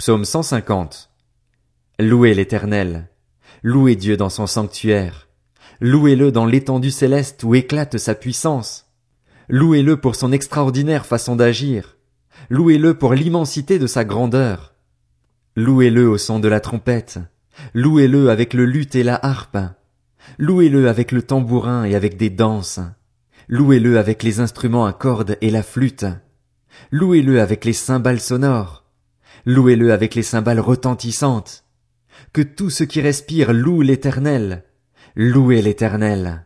Psaume 150. Louez l'éternel. Louez Dieu dans son sanctuaire. Louez-le dans l'étendue céleste où éclate sa puissance. Louez-le pour son extraordinaire façon d'agir. Louez-le pour l'immensité de sa grandeur. Louez-le au son de la trompette. Louez-le avec le luth et la harpe. Louez-le avec le tambourin et avec des danses. Louez-le avec les instruments à cordes et la flûte. Louez-le avec les cymbales sonores. Louez-le avec les cymbales retentissantes. Que tout ce qui respire loue l'éternel. Louez l'éternel.